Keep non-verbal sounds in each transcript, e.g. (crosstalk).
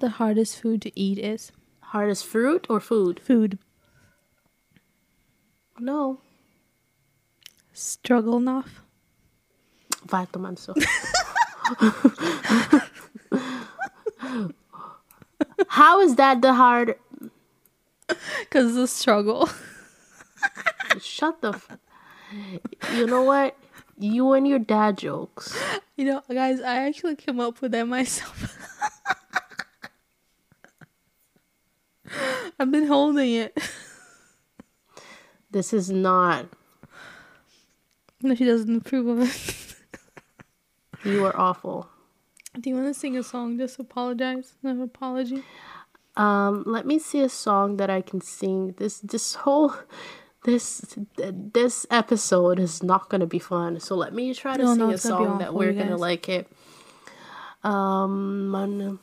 the hardest food to eat is? Hardest fruit or food? Food. No. Stroganoff. Vai tomando so. How is that the hard? Because it's a struggle. Shut the. F- you know what? You and your dad jokes. You know, guys, I actually came up with that myself. (laughs) I've been holding it. This is not. No, she doesn't approve of it. You are awful. Do you want to sing a song? Just apologize. No apology. Um, let me see a song that I can sing. This this whole this this episode is not gonna be fun. So let me try to No, sing no, a song that we're gonna like it. Um,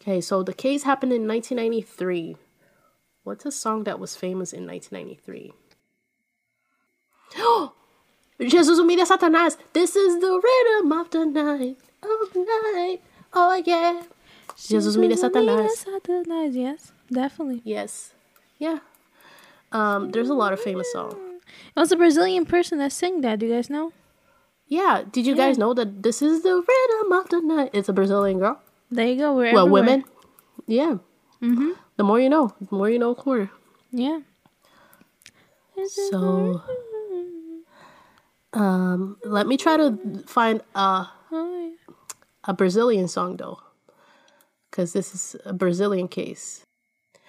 okay, so the case happened in 1993. What's a song that was famous in 1993? (gasps) Jesus humilha Satanás. This is the rhythm of the night, of the night. Oh yeah. Jesus humilha Satanás. Satanás, yes. Definitely. Yes. Yeah. Um, there's a lot of famous songs. It was a Brazilian person that sang that. Do you guys know? Yeah. Did you guys know that this is the rhythm of the night? It's a Brazilian girl. There you go. We're well, everywhere. women. Yeah. Mm-hmm. The more you know, the more you know, corner. Yeah. So, um, let me try to find a a Brazilian song though, because this is a Brazilian case.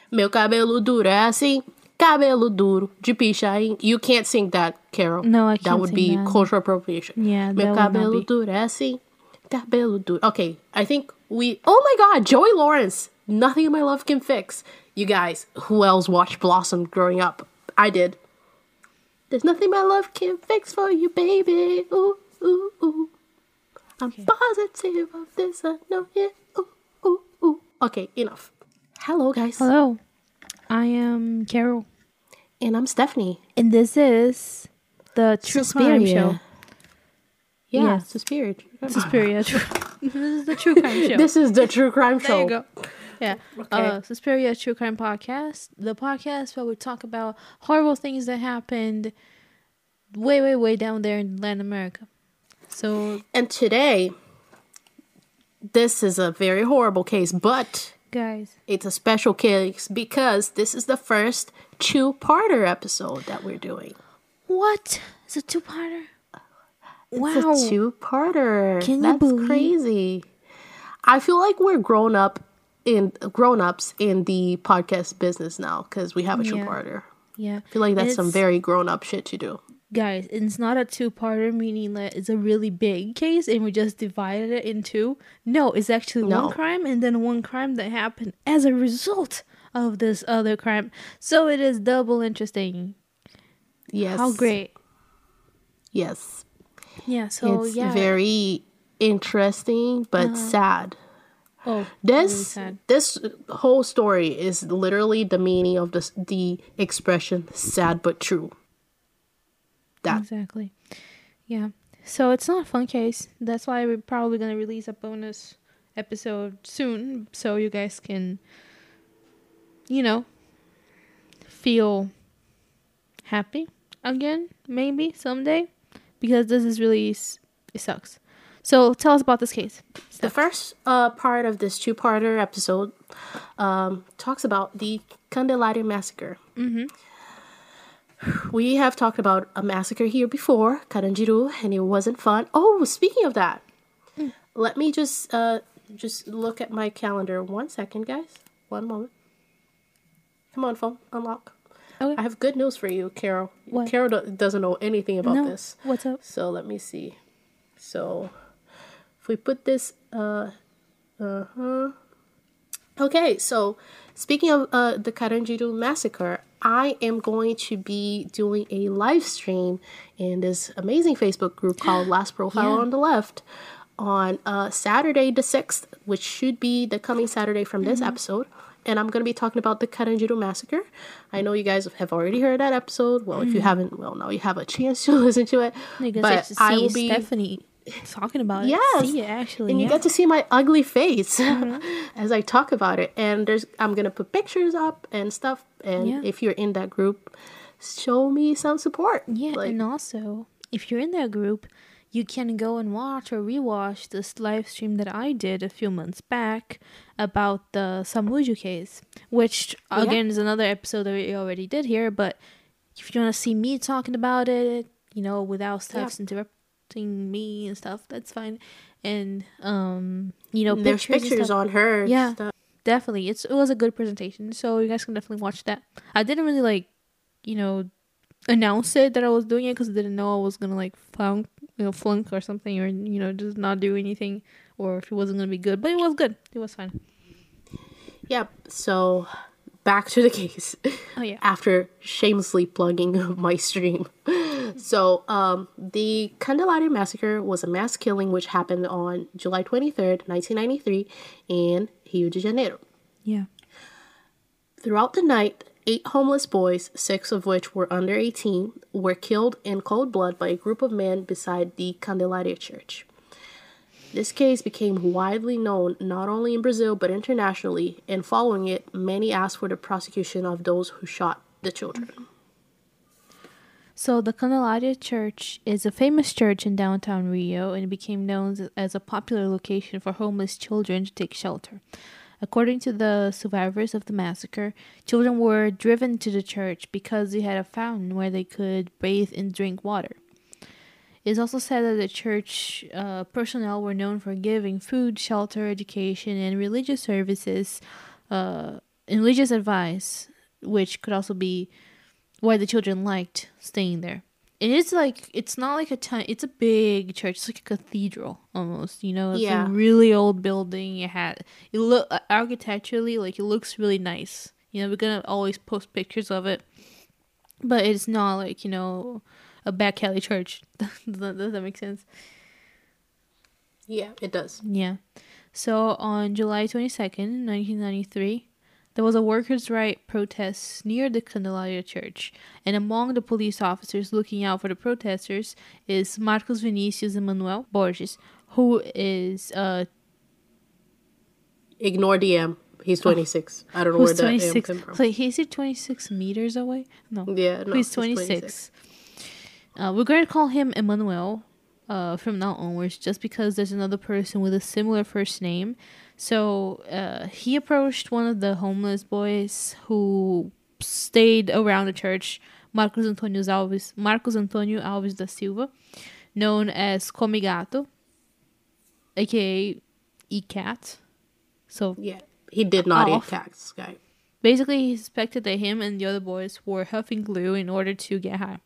Meu cabelo duro é assim, cabelo duro de pichain. You can't sing that, Carol. No, I That can't would sing be that. cultural appropriation. Yeah, Meu that would not cabelo be. duro é assim, cabelo duro. Okay, I think we. Oh my God, Joey Lawrence. Nothing in my love can fix. You guys, who else watched Blossom growing up? I did. There's nothing my love can fix for you, baby. Ooh, ooh, ooh. I'm positive of this. I know it. Ooh, ooh, ooh. Okay, enough. Hello, guys. Hello. I am Carol. And I'm Stephanie. And this is the True Crime Show. Yeah, Yes. Suspiria. Suspiria. (laughs) this is the True Crime (laughs) Show. This is the true crime show. There you go. Yeah. Uh, Suspiria True Crime Podcast. The podcast where we talk about horrible things that happened way, way, way down there in Latin America. So, And today, this is a very horrible case, but guys, it's a special case because this is the first two-parter episode that we're doing. what? It's a two parter? Wow. A two-parter. Can you That's believe- crazy. I feel like we're grown up in grown-ups in the podcast business now because we have a Yeah. two-parter. yeah. I feel like that's some very grown-up shit to do. guys, it's not a two parter, meaning that it's a really big case and we just divided it in two. No, it's actually No. one crime and then one crime that happened as a result of this other crime. So it is double interesting. Yes. How great. Yes. Yeah, so it's yeah. Very interesting but uh-huh. sad. Oh, This really this whole story is literally the meaning of the the expression "sad but true." That Exactly. Yeah. So it's not a fun case. That's why we're probably gonna release a bonus episode soon so you guys can you know feel happy again, maybe someday. Because this is really it sucks. So tell us about this case. the first uh, part of this two-parter episode um, talks about the Candelaria massacre. Mm-hmm. We have talked about a massacre here before, Carandiru, and it wasn't fun. Oh, speaking of that, let me just uh, just look at my calendar. One second, guys. One moment. Come on, phone, unlock. Okay. I have good news for you, Carol. What? Carol do- doesn't know anything about no. this. What's up? So let me see. So if we put this uh uh-huh. Okay, so speaking of uh the Carandiru massacre, I am going to be doing a live stream in this amazing Facebook group called (gasps) Last Profile Yeah. on the Left on uh Saturday the 6th, which should be the coming Saturday from this episode. And I'm going to be talking about the Carandiru massacre. I know you guys have already heard that episode. Well, if you haven't, well, now you have a chance to (laughs) listen to it. But I will be Stephanie talking about Yes. it. See it actually. and you yeah. get to see my ugly face (laughs) Mm-hmm. as I talk about it. And there's I'm gonna put pictures up and stuff. And Yeah. if you're in that group, show me some support. Yeah, Like, and also, if you're in that group, you can go and watch or rewatch this live stream that I did a few months back about the Samuju case, which Yeah. again is another episode that we already did here. But if you want to see me talking about it, you know, without stuff me and stuff, that's fine. And um, you know, there's pictures, pictures on her. Yeah. stuff. Definitely, it's it was a good presentation, so you guys can definitely watch that. I didn't really like, you know, announce it that I was doing it because I didn't know I was gonna like flunk, you know, flunk or something, or you know, just not do anything, or if it wasn't gonna be good. But it was good. It was fine. Yep. So back to the case. Oh yeah. (laughs) After shamelessly plugging (laughs) my stream. So, um, the Candelaria massacre was a mass killing which happened on July 23rd, 1993, in Rio de Janeiro. Yeah. Throughout the night, eight homeless boys, six of which were under 18, were killed in cold blood by a group of men beside the Candelaria church. This case became widely known not only in Brazil but internationally, and following it, many asked for the prosecution of those who shot the children. So the Candelaria Church is a famous church in downtown Rio and it became known as a popular location for homeless children to take shelter. According to the survivors of the massacre, children were driven to the church because they had a fountain where they could bathe and drink water. It is also said that the church uh, personnel were known for giving food, shelter, education, and religious services, uh, religious advice, which could also be why the children liked staying there. It is like it's not like a tiny. It's a big church. It's like a cathedral almost. You know, it's Yeah. a really old building. It had it look uh, architecturally like it looks really nice. You know, we're gonna always post pictures of it, but it's not like you know a back alley church. (laughs) does, that, does that make sense? Yeah, it does. Yeah. So on July 22nd, 1993, there was a workers' right protest near the Candelaria Church, and among the police officers looking out for the protesters is Marcos Vinicius Emanuel Borges, who is uh Ignore DM. He's 26. I don't know where who's that M 26. came from. Like, is he 26 meters away? No. Yeah, no, he's he's 26. Uh, we're going to call him Emmanuel uh, from now onwards just because there's another person with a similar first name. So uh, he approached one of the homeless boys who stayed around the church, Marcos Antonio Alves, Marcos Antonio Alves da Silva, known as Comigato, aka E-Cat. So Yeah, he did not Off. eat cats, guy. Basically, he suspected that him and the other boys were huffing glue in order to get high.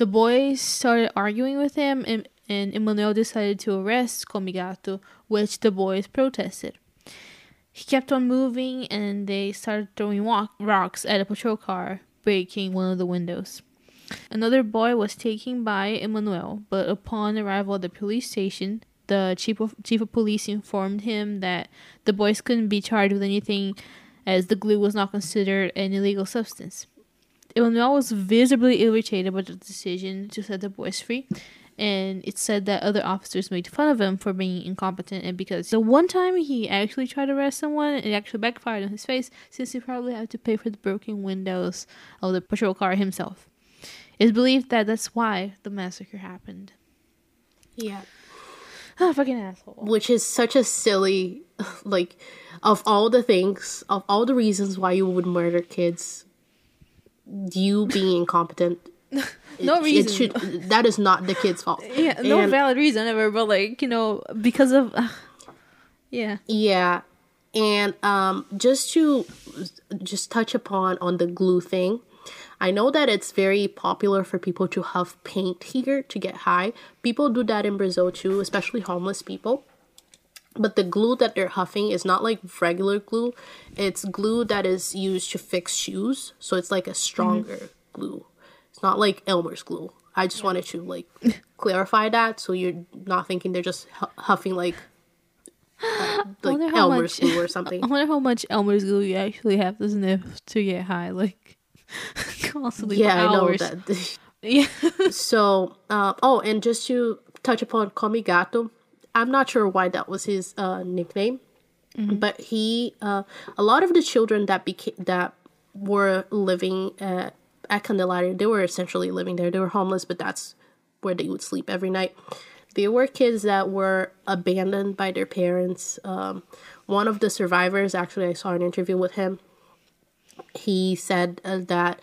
The boys started arguing with him, and, and Emmanuel decided to arrest Comigato, which the boys protested. He kept on moving, and they started throwing walk- rocks at a patrol car, breaking one of the windows. Another boy was taken by Emmanuel, but upon arrival at the police station, the chief of, chief of police informed him that the boys couldn't be charged with anything as the glue was not considered an illegal substance. Emmanuel was visibly irritated by the decision to set the boys free, and it said that other officers made fun of him for being incompetent and because the one time he actually tried to arrest someone, it actually backfired on his face since he probably had to pay for the broken windows of the patrol car himself. It's believed that that's why the massacre happened. Yeah. (sighs) Ah, fucking asshole. Which is such a silly, (laughs) like, of all the things, of all the reasons why you would murder kids, you being incompetent. (laughs) No it- reason. It should, that is not the kid's fault. (laughs) Yeah, no And- valid reason ever, but like you know, because of, yeah, Yeah. And um just to just touch upon on the glue thing. I know that it's very popular for people to huff paint here to get high. People do that in Brazil too, especially homeless people. But the glue that they're huffing is not like regular glue. It's glue that is used to fix shoes. So it's like a stronger glue. It's not like Elmer's glue. I just wanted to like clarify that so you're not thinking they're just huffing like (sighs) uh, like Elmer's much- glue or (laughs) something. I wonder how much Elmer's glue you actually have to sniff to get high, like (laughs) constantly yeah, I know that. (laughs) Yeah, so, uh, oh, and just to touch upon Komigato. I'm not sure why that was his uh, nickname, but he, uh, a lot of the children that became that were living at, at Candelaria, they were essentially living there. They were homeless, but that's where they would sleep every night. They were kids that were abandoned by their parents. Um, one of the survivors, actually, I saw an interview with him. He said uh, that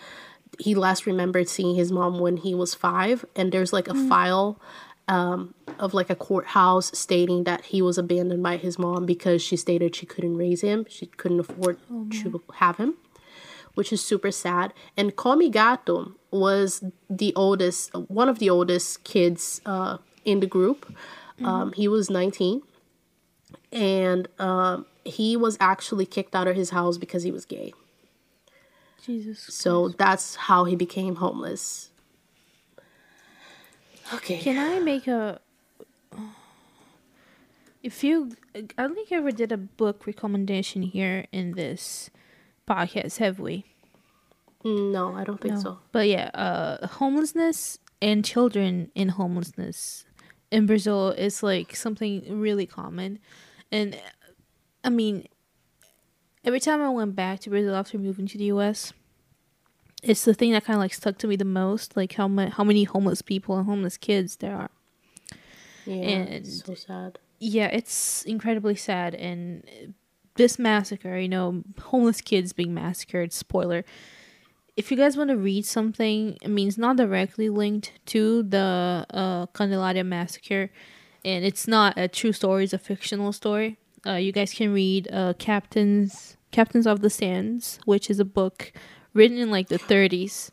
he last remembered seeing his mom when he was five, and there's like a file um, of like a courthouse stating that he was abandoned by his mom because she stated she couldn't raise him, she couldn't afford to have him, which is super sad. And Komigato was the oldest, one of the oldest kids uh, in the group. Um, he was 19, and um, he was actually kicked out of his house because he was gay. Jesus. So that's how he became homeless. Okay. Can I make a? If you, I don't think I ever did a book recommendation here in this podcast, have we? No, I don't think No. so. But yeah, uh, homelessness and children in homelessness in Brazil is like something really common, and I mean, every time I went back to Brazil after moving to the U.S., it's the thing that kind of like stuck to me the most, like how much how many homeless people and homeless kids there are. Yeah, And- it's so sad. yeah, it's incredibly sad. And this massacre, you know, homeless kids being massacred, spoiler. If you guys want to read something, I mean, it's not directly linked to the uh, Candelaria massacre, and it's not a true story, it's a fictional story. Uh, you guys can read uh, Captains Captains of the Sands, which is a book written in like the 30s.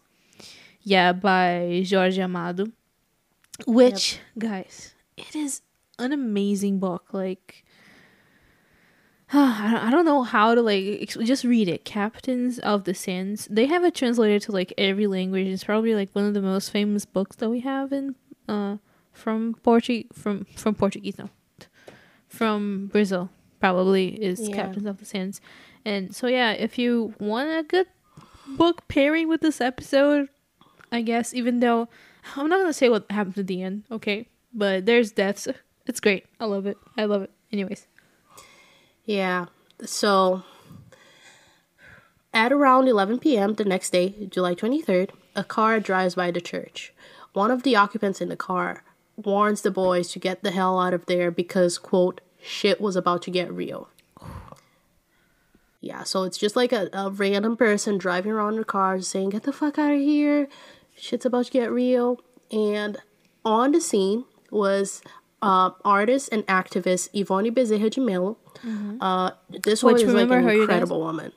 Yeah, by Jorge Amado. Which, guys, it is an amazing book. Like, (sighs) I don't- I don't know how to like ex- just read it. Captains of the Sands. They have it translated to like every language. It's probably like one of the most famous books that we have in uh from Portuguese from from Portuguese no from Brazil probably is Yeah. Captains of the Sands. And so yeah, if you want a good book pairing with this episode, I guess even though I'm not gonna say what happens at the end, okay? But there's deaths. It's great. I love it. I love it. Anyways. Yeah. So at around 11 p.m. the next day, July 23rd, a car drives by the church. One of the occupants in the car warns the boys to get the hell out of there because, quote, shit was about to get real. Yeah, so it's just like a, a random person driving around in a car saying, Get the fuck out of here. Shit's about to get real. And on the scene was uh, artist and activist Yvonne Bezerra de Mello. Uh, this Which, one is like an incredible woman.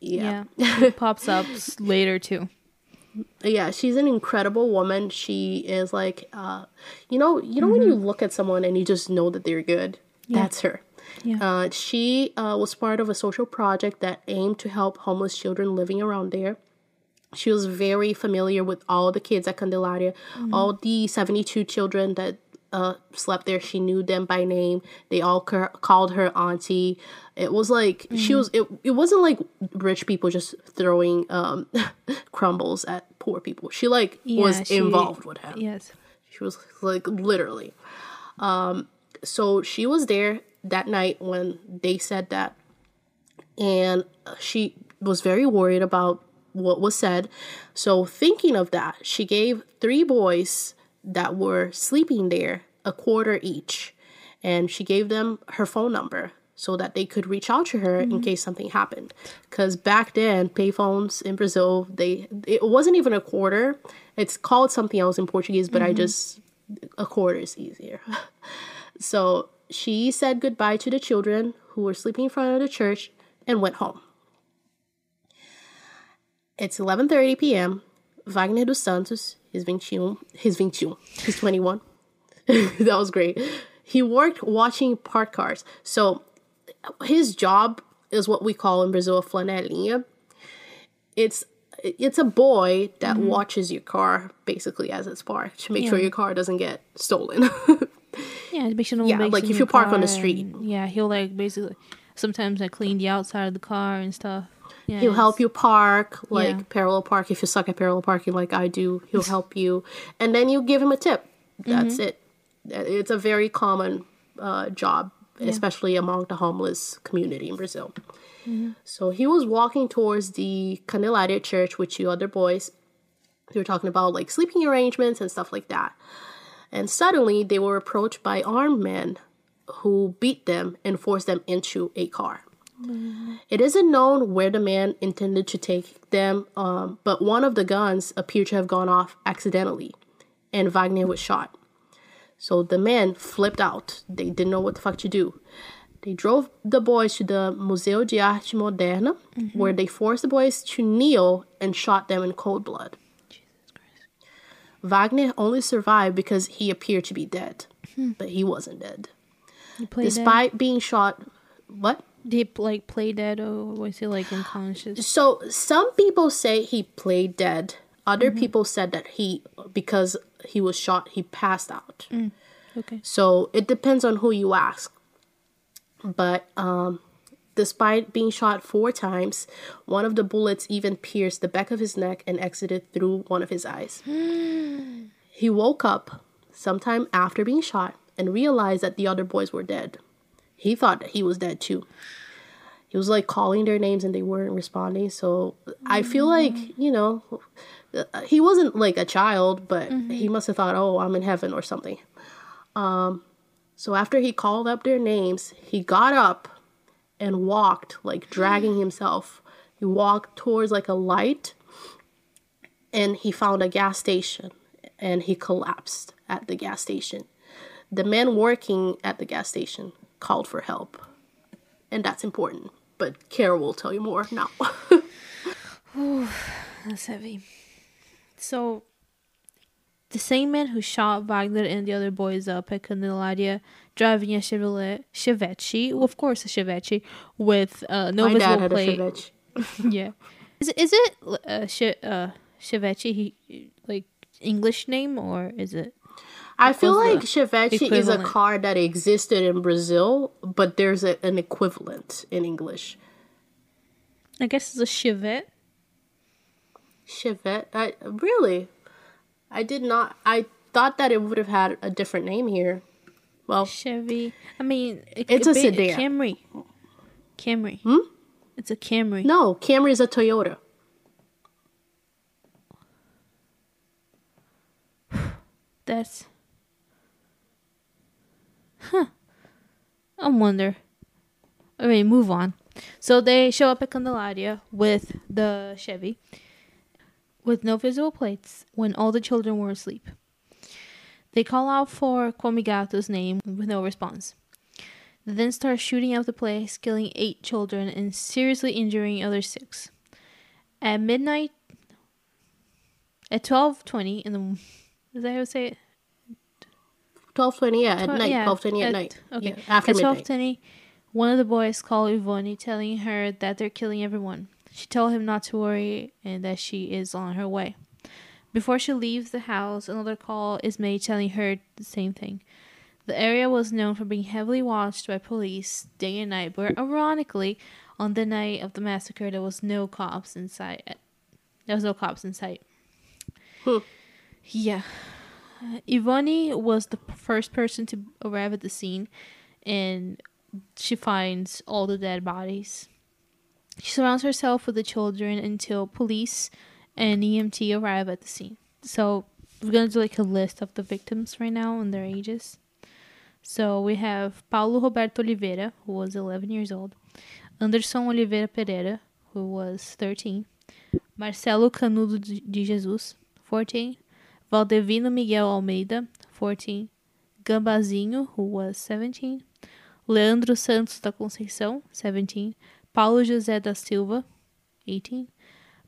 Yeah. Yeah. (laughs) It pops up later too. yeah she's an incredible woman she is like uh you know you know when you look at someone and you just know that they're good that's her Yeah. uh, she uh, was part of a social project that aimed to help homeless children living around there. She was very familiar with all the kids at candelaria all the 72 children that uh, slept there. She knew them by name. They all ca- called her auntie. It was like she was it, it wasn't like rich people just throwing um (laughs) crumbles at poor people. She like Yeah, was she- involved with him. Yes. she was like literally. Um, so she was there that night when they said that, and she was very worried about what was said. So thinking of that, she gave three boys that were sleeping there a quarter each, and she gave them her phone number so that they could reach out to her in mm-hmm. case something happened. Because back then, payphones in Brazil, they it wasn't even a quarter. It's called something else in Portuguese, but I mm-hmm. just a quarter is easier. (laughs) so she said goodbye to the children who were sleeping in front of the church and went home. It's 11:30 p.m. Wagner dos Santos, his 21, his 21, he's 21. (laughs) that was great. He worked watching park cars. So his job is what we call in Brazil a flanelinha. It's it's a boy that watches your car basically as it's parked to make sure Mm-hmm. Your car doesn't get stolen. (laughs) Yeah, make sure no Yeah, like if you park on the street. and- yeah, he'll like basically sometimes like clean the outside of the car and stuff. Yeah, He'll help you park, like Yeah. parallel park. If you suck at parallel parking, like I do, he'll (laughs) help you, and then you give him a tip. That's Mm-hmm. it. It's a very common uh, job, especially among the homeless community in Brazil. So he was walking towards the Candelária church with two other boys. They were talking about like sleeping arrangements and stuff like that. And suddenly they were approached by armed men who beat them and forced them into a car. It isn't known where the man intended to take them, um, but one of the guns appeared to have gone off accidentally, and Wagner was shot. So the men flipped out. They didn't know what the fuck to do. They drove the boys to the Museu de Arte Moderna, where they forced the boys to kneel and shot them in cold blood. Wagner only survived because he appeared to be dead, hmm. but he wasn't dead. You play dead? Despite being shot, what? Did he like play dead or was he like unconscious? So some people say he played dead. Other mm-hmm. people said that he, because he was shot, he passed out. Mm. Okay. So it depends on who you ask. But um, despite being shot four times, one of the bullets even pierced the back of his neck and exited through one of his eyes. (gasps) he woke up sometime after being shot and realized that the other boys were dead. He thought that he was dead too. He was like calling their names and they weren't responding. So I feel like, you know, uh, he wasn't like a child, but he must have thought, oh, I'm in heaven or something. Um, so after he called up their names, he got up and walked, like dragging (gasps) himself. He walked towards like a light and he found a gas station and he collapsed at the gas station. The man working at the gas station called for help. And that's important. But Kara will tell you more now. (laughs) Ooh, That's heavy. So, the same man who shot Wagner and the other boys up at Candelaria driving a Chevrolet Chevette, well, of course a Chevette, with uh, no My dad visible had a plate. (laughs) Yeah. Is, it- is it uh, che, uh, Chevette, he, like, English name, or is it? I feel like Chevette is a car that existed in Brazil, but there's a, an equivalent in English. I guess it's a Chevette. Chevette? I, really? I did not. I thought that it would have had a different name here. Well, Chevy. I mean, it, It's a sedan. Camry. Camry. Hmm? It's a Camry. no, Camry is a Toyota. (sighs) That's. Huh. I wonder. I mean, move on. So they show up at Candelaria with the Chevy with no visible plates when all the children were asleep. They call out for Comigato's name with no response. They then start shooting out the place, killing eight children and seriously injuring other six. At midnight, at twelve twenty in the, is that how you say it? Twelve twenty, yeah, at Tw- night. yeah, Twelve twenty at, at- night. okay. Yeah, after At midnight. 12:20, one of the boys called Yvonne, telling her that they're killing everyone. She told him not to worry and that she is on her way. Before she leaves the house, another call is made telling her the same thing. The area was known for being heavily watched by police day and night, but ironically, on the night of the massacre, there was no cops in sight. There was no cops in sight. Hmm. Yeah. Yvonne was the first person to arrive at the scene, and she finds all the dead bodies. She surrounds herself with the children until police and EMT arrive at the scene. So we're gonna do like a list of the victims right now and their ages. So we have Paulo Roberto Oliveira, who was 11 years old, Anderson Oliveira Pereira, who was 13, Marcelo Canudo de Jesus, 14, Valdevino Miguel Almeida, 14, Gambazinho, who was 17, Leandro Santos da Conceição, 17, Paulo José da Silva, 18,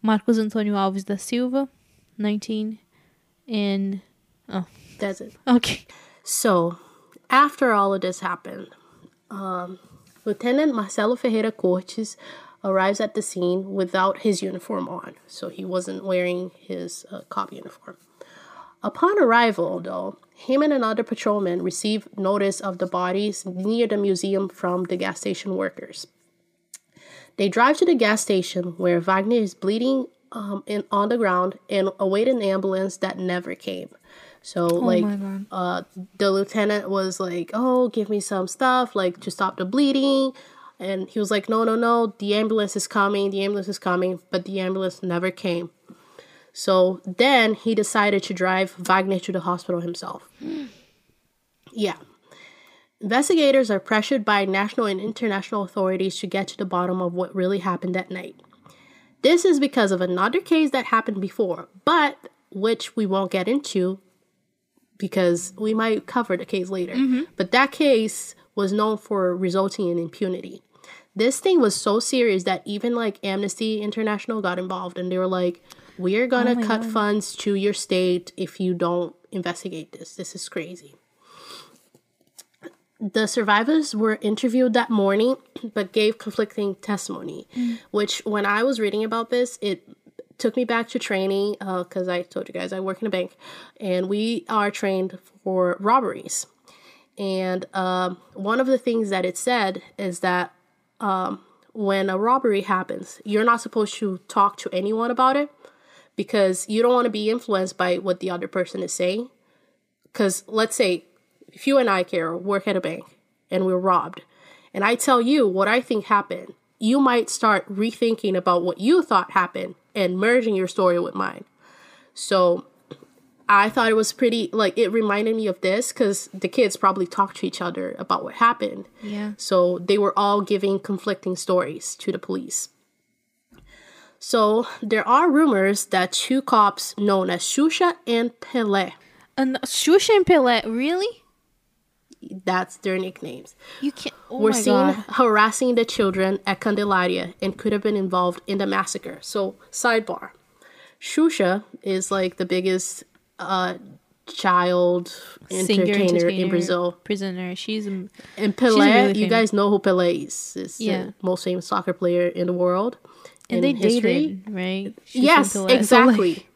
Marcos Antônio Alves da Silva, 19, and oh, That's it. okay, So, after all of this happened, um, Lieutenant Marcelo Ferreira Cortes arrives at the scene without his uniform on, so he wasn't wearing his uh, cop uniform. Upon arrival, though, him and another patrolman receive notice of the bodies near the museum from the gas station workers. They drive to the gas station where Wagner is bleeding um, in, on the ground and await an ambulance that never came. So like uh the lieutenant was like, "Oh, give me some stuff like to stop the bleeding." And he was like, "No, no, no. The ambulance is coming. The ambulance is coming." But the ambulance never came. So then he decided to drive Wagner to the hospital himself. (gasps) yeah. Investigators are pressured by national and international authorities to get to the bottom of what really happened that night. This is because of another case that happened before, but which we won't get into because we might cover the case later. Mm-hmm. But that case was known for resulting in impunity. This thing was so serious that even like Amnesty International got involved and they were like, we are gonna oh my cut God. funds to your state if you don't investigate this. This is crazy. The survivors were interviewed that morning (clears throat) but gave conflicting testimony, which when I was reading about this, it took me back to training because I told you guys I work in a bank and we are trained for robberies. And um, one of the things that it said is that um, when a robbery happens, you're not supposed to talk to anyone about it because you don't want to be influenced by what the other person is saying. Because let's say if you and I care work at a bank and we're robbed, and I tell you what I think happened, you might start rethinking about what you thought happened and merging your story with mine. So I thought it was pretty like it reminded me of this because the kids probably talked to each other about what happened. Yeah. So they were all giving conflicting stories to the police. So there are rumors that two cops known as Xuxa and Pelé, And Xuxa and Pelé, really? That's their nicknames, You can't. Oh were seen God. harassing the children at Candelaria and could have been involved in the massacre. So sidebar, Xuxa is like the biggest uh, child Singer, entertainer, in Brazil. Prisoner. She's a, And Pelé, really you guys know who Pelé is. Is Yeah. the most famous soccer player in the world. and they history. dated, right? And Yes, Pelé. So, like, exactly.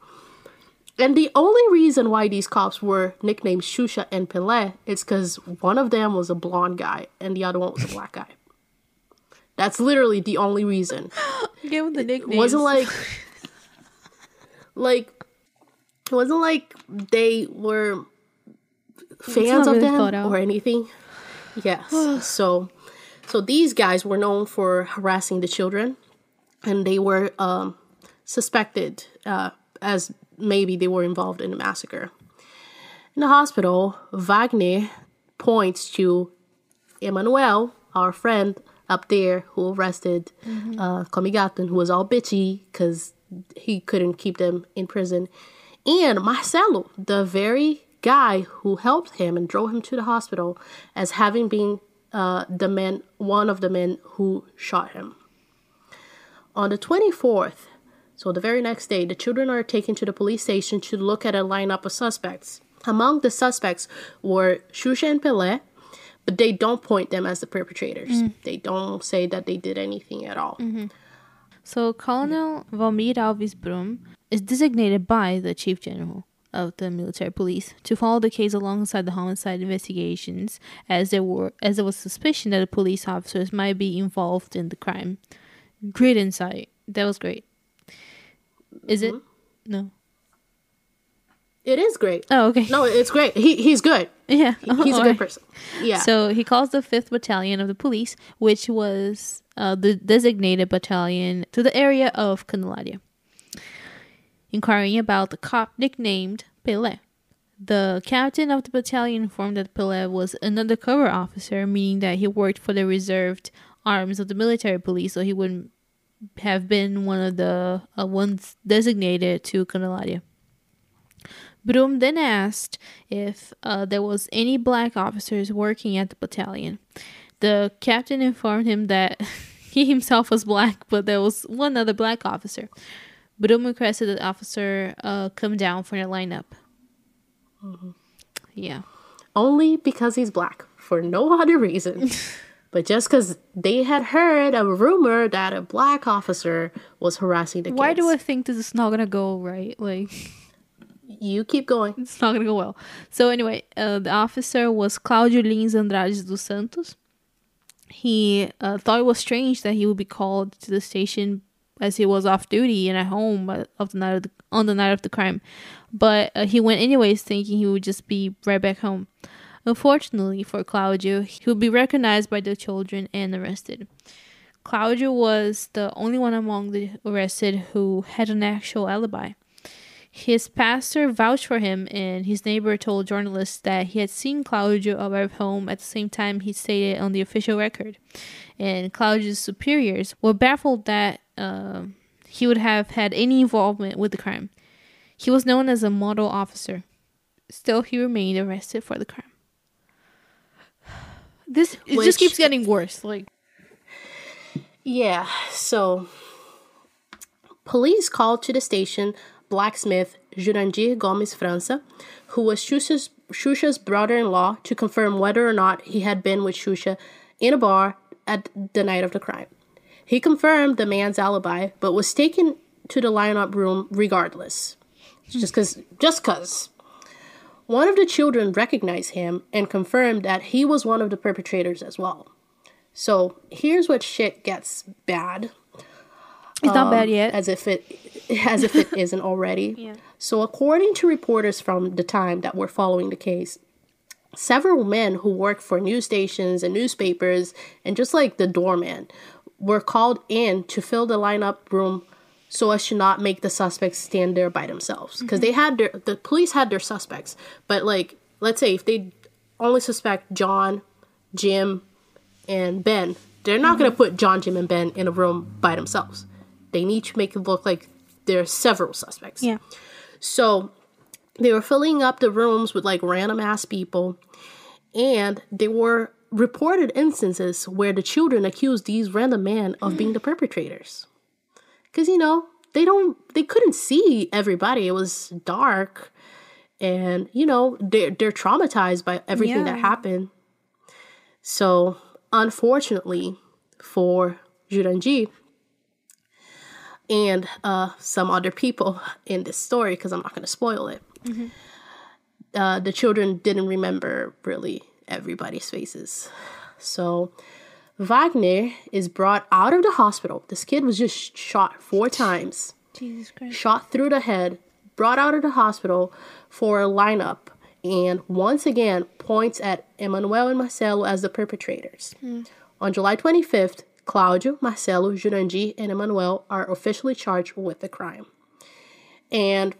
And the only reason why these cops were nicknamed Xuxa and Pelé is because one of them was a blonde guy and the other one was a black guy. That's literally the only reason. (gasps) give the nicknames. It wasn't like, (laughs) like, it wasn't like they were fans of really them or anything. Yes. (sighs) so, so these guys were known for harassing the children, and they were um, suspected uh, as maybe they were involved in the massacre. In the hospital, Wagner points to Emmanuel, our friend up there who arrested uh, Comigaton, who was all bitchy because he couldn't keep them in prison, and Marcelo, the very guy who helped him and drove him to the hospital, as having been uh, the man, one of the men who shot him. On the 24th, so the very next day, the children are taken to the police station to look at a lineup of suspects. Among the suspects were Xuxa and Pelé, but they don't point them as the perpetrators. Mm. They don't say that they did anything at all. Mm-hmm. So Colonel Valmir Alves Brum is designated by the Chief General of the military police to follow the case alongside the homicide investigations as there were as there was suspicion that the police officers might be involved in the crime. Great insight. That was great. Is it? No. It is great. Oh, okay. No, it's great. He he's good. Yeah. He's a (laughs) good person. Yeah. So he calls the 5th Battalion of the police, which was uh, the designated battalion, to the area of Candelaria, inquiring about the cop nicknamed Pelé. The captain of the battalion informed that Pelé was an undercover officer, meaning that he worked for the reserved arms of the military police, so he wouldn't have been one of the uh, ones designated to Candelaria. Brum then asked if uh, there was any black officers working at the battalion. The captain informed him that (laughs) he himself was black, but there was one other black officer. Brum requested that the officer uh, come down for the lineup. Yeah. Only because he's black, for no (laughs) other reason. (laughs) but just because they had heard a rumor that a black officer was harassing the kids. Why do I think this is not gonna go right? Like. You keep going. it's not gonna go well. So anyway, uh, the officer was Claudio Lins Andrade dos Santos. He uh, thought it was strange that he would be called to the station as he was off duty and at home of the night of the, on the night of the crime. But uh, he went anyways, thinking he would just be right back home. Unfortunately for Claudio, he would be recognized by the children and arrested. Claudio was the only one among the arrested who had an actual alibi. His pastor vouched for him, and his neighbor told journalists that he had seen Claudio arrive home at the same time he stated on the official record. And Claudio's superiors were baffled that uh, he would have had any involvement with the crime. He was known as a model officer. Still, he remained arrested for the crime. This it Which, just keeps getting worse. Like, yeah. So, police called to the station blacksmith Jurandir Gomes França, who was Xuxa's, Xuxa's brother in law, to confirm whether or not he had been with Xuxa in a bar at the night of the crime. He confirmed the man's alibi, but was taken to the lineup room regardless. Just because, just because. One of the children recognized him and confirmed that he was one of the perpetrators as well. So here's what shit gets bad. It's um, not bad yet. As if it (laughs) as if it (laughs) isn't already. Yeah. So according to reporters from the time that were following the case, several men who work for news stations and newspapers and just like the doorman were called in to fill the lineup room so as to not make the suspects stand there by themselves because mm-hmm. they had their the police had their suspects but like let's say if they only suspect john jim and ben they're not mm-hmm. going to put john jim and ben in a room by themselves they need to make it look like there are several suspects. Yeah. So they were filling up the rooms with like random ass people, and there were reported instances where the children accused these random men of being the perpetrators. Because, you know, they don't, they couldn't see everybody. It was dark. And, you know, they're, they're traumatized by everything yeah. that happened. So, unfortunately for Jurandir, and uh, some other people in this story because I'm not going to spoil it. Mm-hmm. Uh, the children didn't remember really everybody's faces. So Wagner is brought out of the hospital. This kid was just shot four times. Jesus Christ. Shot through the head, brought out of the hospital for a lineup, and once again points at Emmanuel and Marcelo as the perpetrators. Mm. On July 25th, Claudio, Marcelo, Jurandir, and Emmanuel are officially charged with the crime. And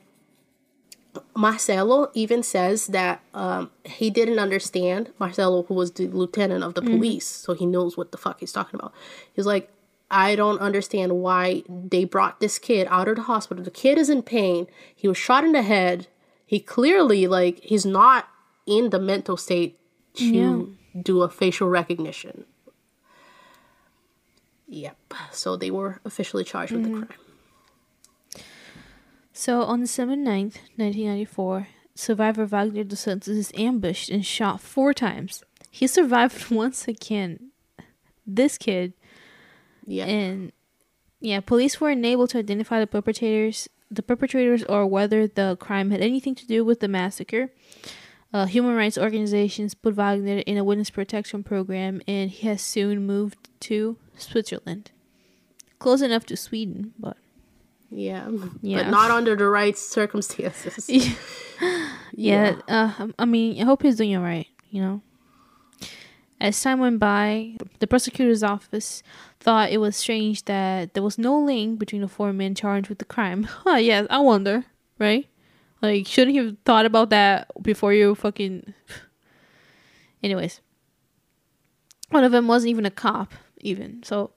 Marcelo even says that um, he didn't understand. Marcelo, who was the lieutenant of the mm-hmm. police, so he knows what the fuck he's talking about. He's like, I don't understand why they brought this kid out of the hospital. The kid is in pain. He was shot in the head. He clearly, like, he's not in the mental state to yeah. do a facial recognition. Yep. So they were officially charged with mm-hmm. the crime. So on December 9th, 1994, survivor Wagner dos Santos is ambushed and shot four times. He survived (laughs) once again. This kid. Yeah. And yeah, police were unable to identify the perpetrators, the perpetrators, or whether the crime had anything to do with the massacre. Uh, human rights organizations put Wagner in a witness protection program, and he has soon moved to Switzerland. Close enough to Sweden, but yeah, yeah, but not under the right circumstances. (laughs) yeah, yeah. Uh, I mean, I hope he's doing all right. You know. As time went by, the prosecutor's office thought it was strange that there was no link between the four men charged with the crime. (laughs) Huh, yeah, I wonder, right? Like, shouldn't you have thought about that before you fucking. (sighs) Anyways. One of them wasn't even a cop, even. So,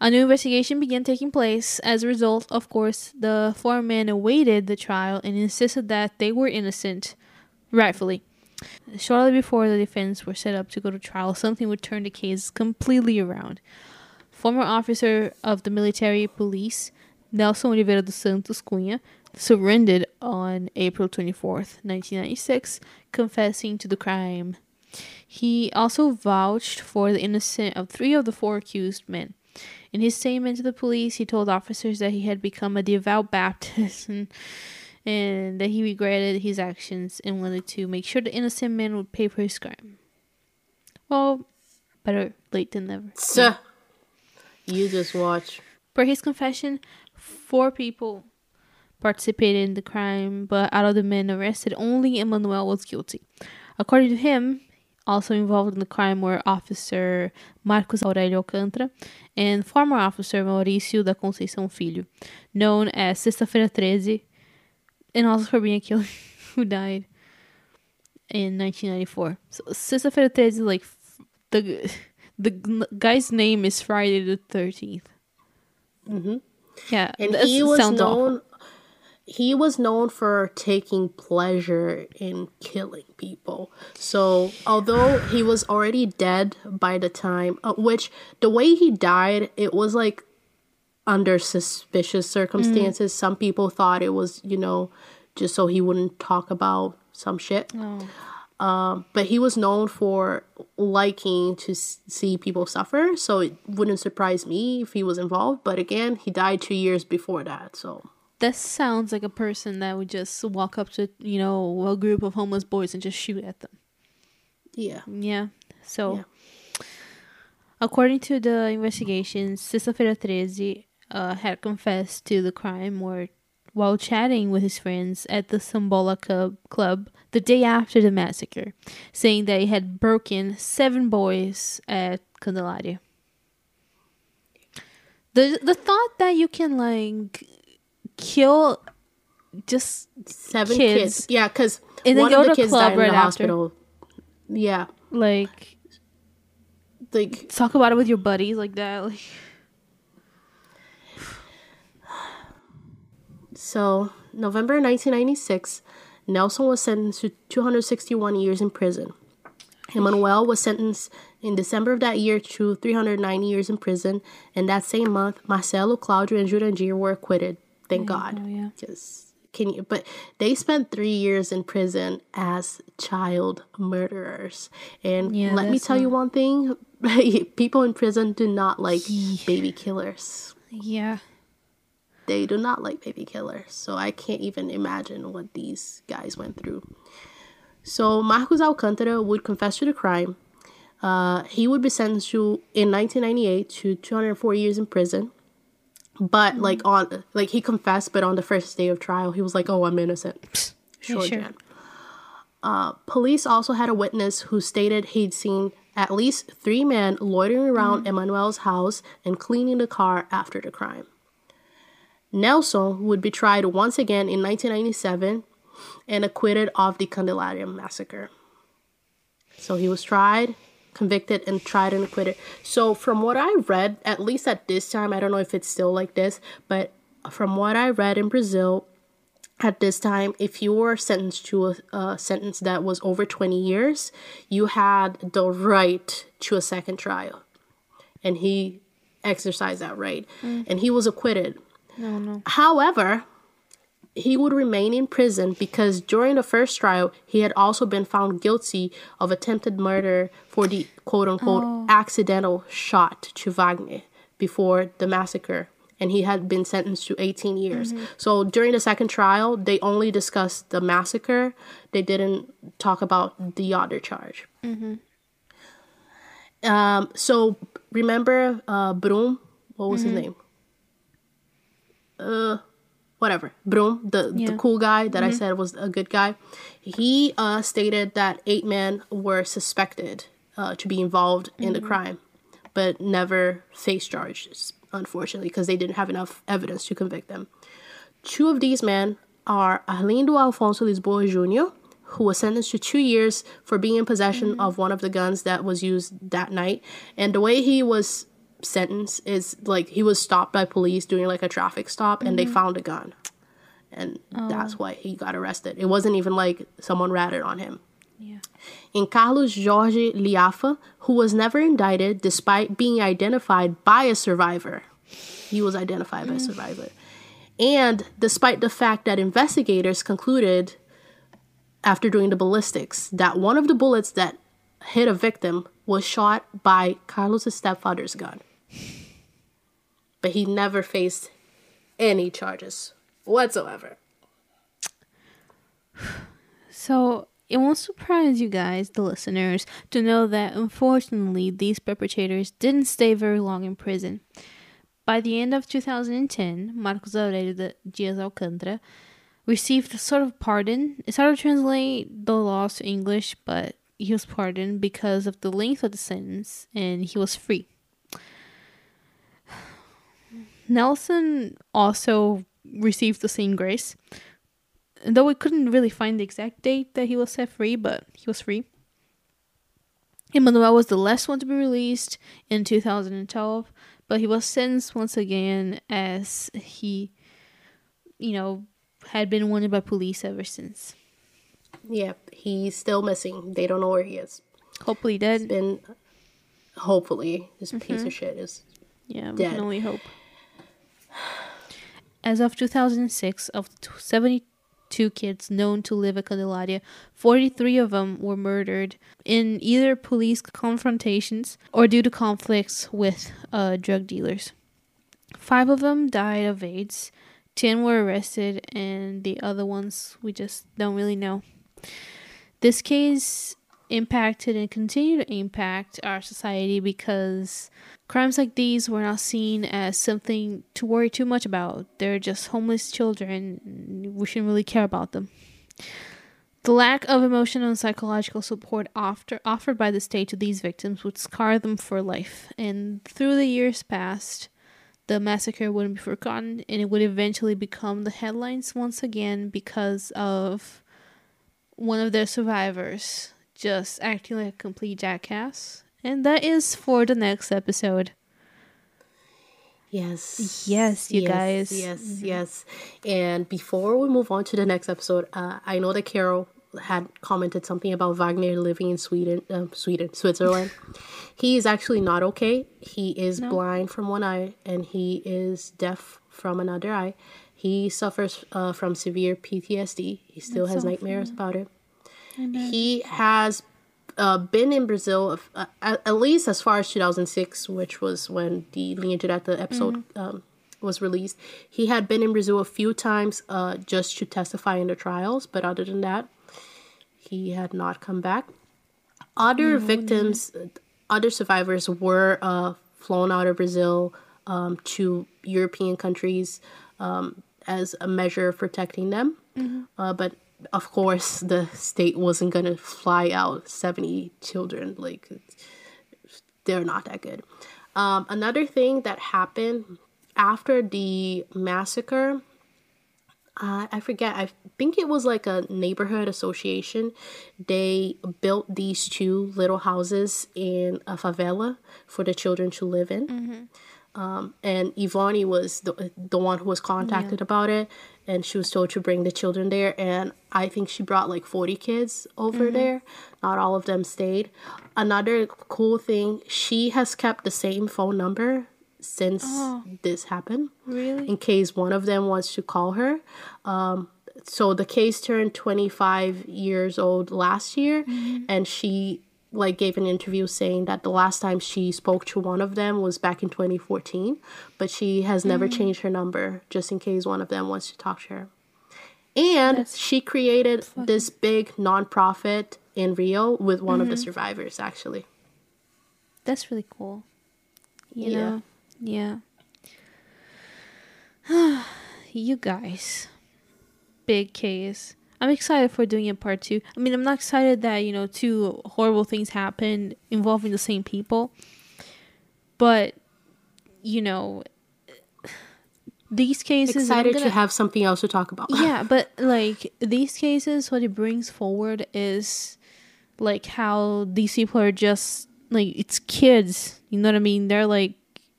a new investigation began taking place. As a result, of course, the four men awaited the trial and insisted that they were innocent, rightfully. Shortly before the defense were set up to go to trial, something would turn the case completely around. Former officer of the military police, Nelson Oliveira dos Santos Cunha, surrendered on April 24th, 1996, confessing to the crime. He also vouched for the innocence of three of the four accused men. In his statement to the police, he told officers that he had become a devout Baptist (laughs) and, and that he regretted his actions and wanted to make sure the innocent man would pay for his crime. Well, better late than never. So, you just watch. Per his confession, four people participated in the crime, but out of the men arrested, only Emmanuel was guilty. According to him, also involved in the crime were Officer Marcos Aurelio Alcântara and former officer Maurício da Conceição Filho, known as Sexta-feira 13, and also for being a killer (laughs) who died in 1994. So Sexta-feira 13, like the (laughs) the guy's name is Friday the 13th. Mm-hmm. Yeah, And he was sounds awful. He was known for taking pleasure in killing people. So, although he was already dead by the time, uh, which the way he died, it was like under suspicious circumstances. Some people thought it was, you know, just so he wouldn't talk about some shit. Um, but he was known for liking to s- see people suffer, so it wouldn't surprise me if he was involved. But again, he died two years before that, so That sounds like a person that would just walk up to, you know, a group of homeless boys and just shoot at them. yeah. Yeah. So, Yeah. according to the investigation, Sexta-feira 13 uh, had confessed to the crime or while chatting with his friends at the Sambola Club, club the day after the massacre, saying that he had broken seven boys at Candelaria. The the thought that you can like kill just Seven Kids. kids. Yeah, because one of the kids died right in the after. hospital. Yeah, like like talk about it with your buddies like that. Like (sighs) so. November 1996, Nelson was sentenced to 261 years in prison. Emmanuel was sentenced in December of that year to 390 years in prison, and that same month, Marcelo, Claudio, and Jurandir were acquitted. Thank God. oh yeah. Because can you? But they spent three years in prison as child murderers, and Yeah, let me tell you one thing: (laughs) people in prison do not like baby killers. Yeah. They do not like baby killers. So I can't even imagine what these guys went through. So Marcos Alcântara would confess to the crime. Uh, he would be sentenced to in 1998 to 204 years in prison. But like on like he confessed, but on the first day of trial, he was like, "Oh, I'm innocent." Sure, sure. Jan. Uh, police also had a witness who stated he'd seen at least three men loitering around Emmanuel's house and cleaning the car after the crime. Nelson would be tried once again in 1997 and acquitted of the Candelaria massacre. So he was tried, convicted, and tried and acquitted. So from what I read, at least at this time, I don't know if it's still like this, but from what I read in Brazil, at this time, if you were sentenced to a, a sentence that was over 20 years, you had the right to a second trial. And he exercised that right. Mm. And he was acquitted. No, no. However, he would remain in prison because during the first trial, he had also been found guilty of attempted murder for the quote unquote accidental shot to Wagner before the massacre. And he had been sentenced to 18 years. So during the second trial, they only discussed the massacre. They didn't talk about the other charge. Um, so remember uh, Brum? What was his name? Uh, whatever. Brum, the, Yeah. the cool guy that I said was a good guy. He uh, stated that eight men were suspected uh, to be involved in the crime, but never faced charges, unfortunately, because they didn't have enough evidence to convict them. Two of these men are Arlindo Alfonso Lisboa Jr., who was sentenced to two years for being in possession of one of the guns that was used that night. And the way he was sentenced is like he was stopped by police doing like a traffic stop and they mm-hmm. found a gun. And oh. that's why he got arrested. It wasn't even like someone ratted on him. Yeah. In Carlos Jorge Liafa, who was never indicted despite being identified by a survivor. He was identified by a mm. survivor. And despite the fact that investigators concluded after doing the ballistics that one of the bullets that hit a victim was shot by Carlos' stepfather's gun. But he never faced any charges whatsoever. So it won't surprise you guys, the listeners, to know that unfortunately these perpetrators didn't stay very long in prison. By the end of 2010, Marcos Aurelio Dias Alcântara received a sort of pardon. It's hard to translate the laws to English, but he was pardoned because of the length of the sentence and he was free. Nelson also received the same grace. Though we couldn't really find the exact date that he was set free, but he was free. Emmanuel was the last one to be released in 2012, but he was sentenced once again as he, you know, had been wanted by police ever since. Yeah, he's still missing. They don't know where he is. Hopefully dead. It's been, hopefully, this mm-hmm. piece of shit is yeah, we dead. can only hope. As of 2006, of 72 kids known to live at Candelaria, 43 of them were murdered in either police confrontations or due to conflicts with uh, drug dealers. Five of them died of AIDS, 10 were arrested, and the other ones we just don't really know. This case impacted and continue to impact our society because crimes like these were not seen as something to worry too much about. They're just homeless children. We shouldn't really care about them. The lack of emotional and psychological support after, offered by the state to these victims would scar them for life. And through the years past, the massacre wouldn't be forgotten and it would eventually become the headlines once again because of one of their survivors just acting like a complete jackass. And that is for the next episode. Yes. Yes, you yes, guys. Yes, mm-hmm. yes. And before we move on to the next episode, uh, I know that Carol had commented something about Wagner living in Sweden, uh, Sweden, Switzerland. (laughs) he is actually not okay. He is no. blind from one eye and he is deaf from another eye. He suffers uh, from severe PTSD. He still That's has nightmares about it. He has uh, been in Brazil uh, at, at, least as far as 2006, which was when the Linha Direta episode mm-hmm. um, was released. He had been in Brazil a few times uh, just to testify in the trials, but other than that, he had not come back. Other mm-hmm. victims, other survivors were uh, flown out of Brazil um, to European countries um, as a measure of protecting them. Mm-hmm. Uh, but of course, the state wasn't going to fly out 70 children. Like, they're not that good. Um, another thing that happened after the massacre, uh, I forget, I think it was like a neighborhood association. They built these two little houses in a favela for the children to live in. Mm-hmm. Um, and Yvonne was the, the one who was contacted yeah. about it and she was told to bring the children there and i think she brought like 40 kids over mm-hmm. there. Not all of them stayed. Another cool thing she has kept the same phone number since oh, this happened. Really? In case one of them wants to call her. Um, so the case turned 25 years old last year mm-hmm. and she like gave an interview saying that the last time she spoke to one of them was back in 2014 but she has never mm. changed her number just in case one of them wants to talk to her and That's she created this big nonprofit in rio with one mm-hmm. of the mm-hmm. survivors actually That's really cool you yeah. know yeah (sighs) you guys big case I'm excited for doing a part two. I mean, I'm not excited that you know two horrible things happened involving the same people, but you know, these cases. Excited gonna, to have something else to talk about. yeah, (laughs) but like these cases, what it brings forward is like how these people are just like it's kids. You know what I mean? They're like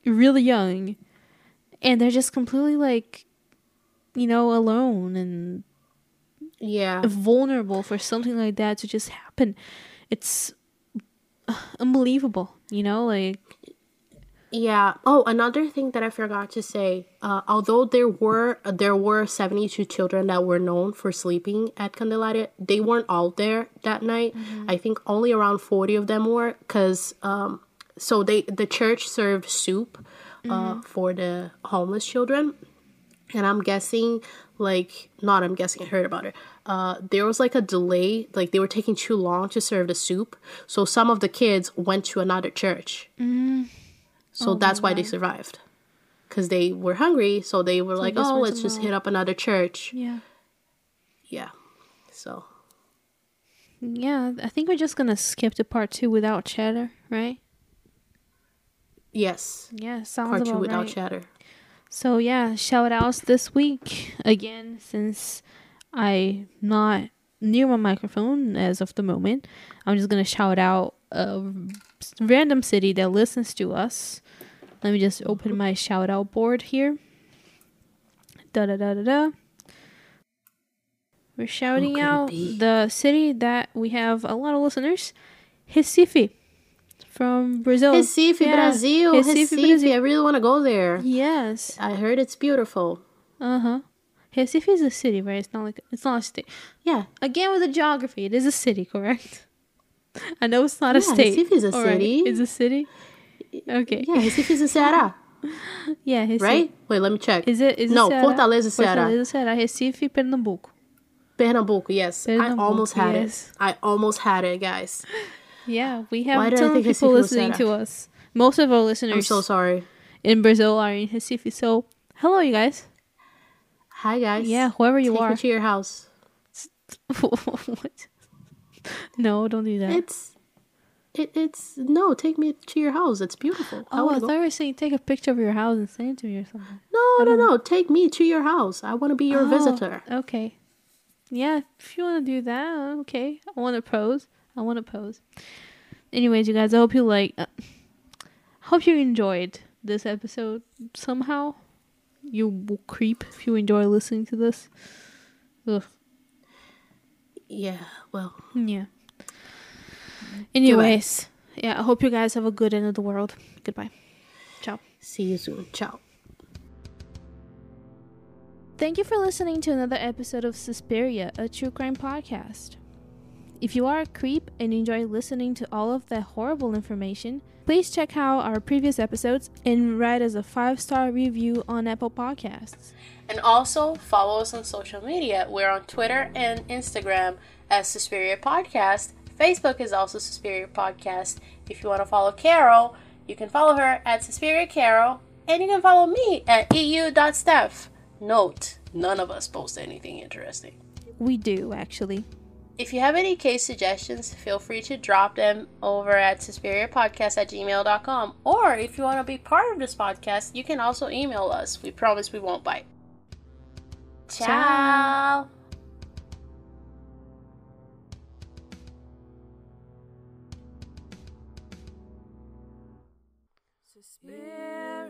really young, and they're just completely like, you know, alone and yeah. vulnerable for something like that to just happen. It's unbelievable you know like yeah. Oh another thing that i forgot to say uh, although there were uh, there were 72 children that were known for sleeping at candelaria they weren't all there that night. Mm-hmm. i think only around 40 of them were because um, so they the church served soup uh, mm-hmm. for the homeless children. And i'm guessing like not i'm guessing i heard about it uh, there was like a delay like they were taking too long to serve the soup so some of the kids went to another church mm. so oh that's why God. they survived because they were hungry. So they were like, "Oh, let's just hit up another church." Yeah. Yeah. So Yeah, I think we're just gonna skip to part two without chatter, right? yes, Yeah, sounds part two without right. chatter. So yeah, shout outs this week again since I'm not near my microphone as of the moment. I'm just gonna shout out a random city that listens to us. Let me just open my shout out board here. Da da da da da. We're shouting out the city that we have a lot of listeners, Recife, from Brazil. Recife, Yeah, Brazil. Recife, Recife, Brazil. I really want to go there. Yes. I heard it's beautiful. Uh huh. Recife is a city, right? It's not like it's not a state. Yeah, Again with the geography, it is a city, correct? (laughs) I know it's not a state. Recife is a All right, city. It's a city. Okay. yeah. Recife is in Ceará, Yeah. Recife. right? Wait, let me check. Is it? Is No, it Ceará? Fortaleza, Ceará. Fortaleza, Ceará. Recife, Pernambuco. Pernambuco. Yes, I almost had yes. it. I almost had it, guys. (laughs) Yeah, we have a ton of think Recife people listening to us. Most of our listeners. I'm so sorry. in Brazil are in Recife. So, hello, you guys. Hi, guys. Yeah, whoever you are. Take are. me to your house. (laughs) what? No, don't do that. It's, it, it's no. Take me to your house. It's beautiful. I oh, I to thought you were saying take a picture of your house and send it to me or something. No, no, no. Take me to your house. I want to be your Oh, visitor. Okay. Yeah, if you want to do that, okay. I want to pose. I want to pose. Anyways, you guys, I hope you like. Uh, hope you enjoyed this episode somehow. You will creep if you enjoy listening to this. Ugh. Yeah. Well, Yeah. Anyways, yeah, I hope you guys have a good end of the world. Goodbye. Ciao. see you soon. Ciao. Thank you for listening to another episode of Suspiria, a true crime podcast. If you are a creep and enjoy listening to all of that horrible information, please check out our previous episodes and write us a five star review on Apple Podcasts. And also follow us on social media. We're on Twitter and Instagram as Suspiria Podcast. Facebook is also Suspiria Podcast. If you want to follow Carol, you can follow her at Suspiria Carol. And you can follow me at eu.steph. Note, none of us post anything interesting. We do, actually. If you have any case suggestions, feel free to drop them over at suspiriapodcast at gmail.com. Or if you want to be part of this podcast, you can also email us. We promise we won't bite. Ciao. Suspiria.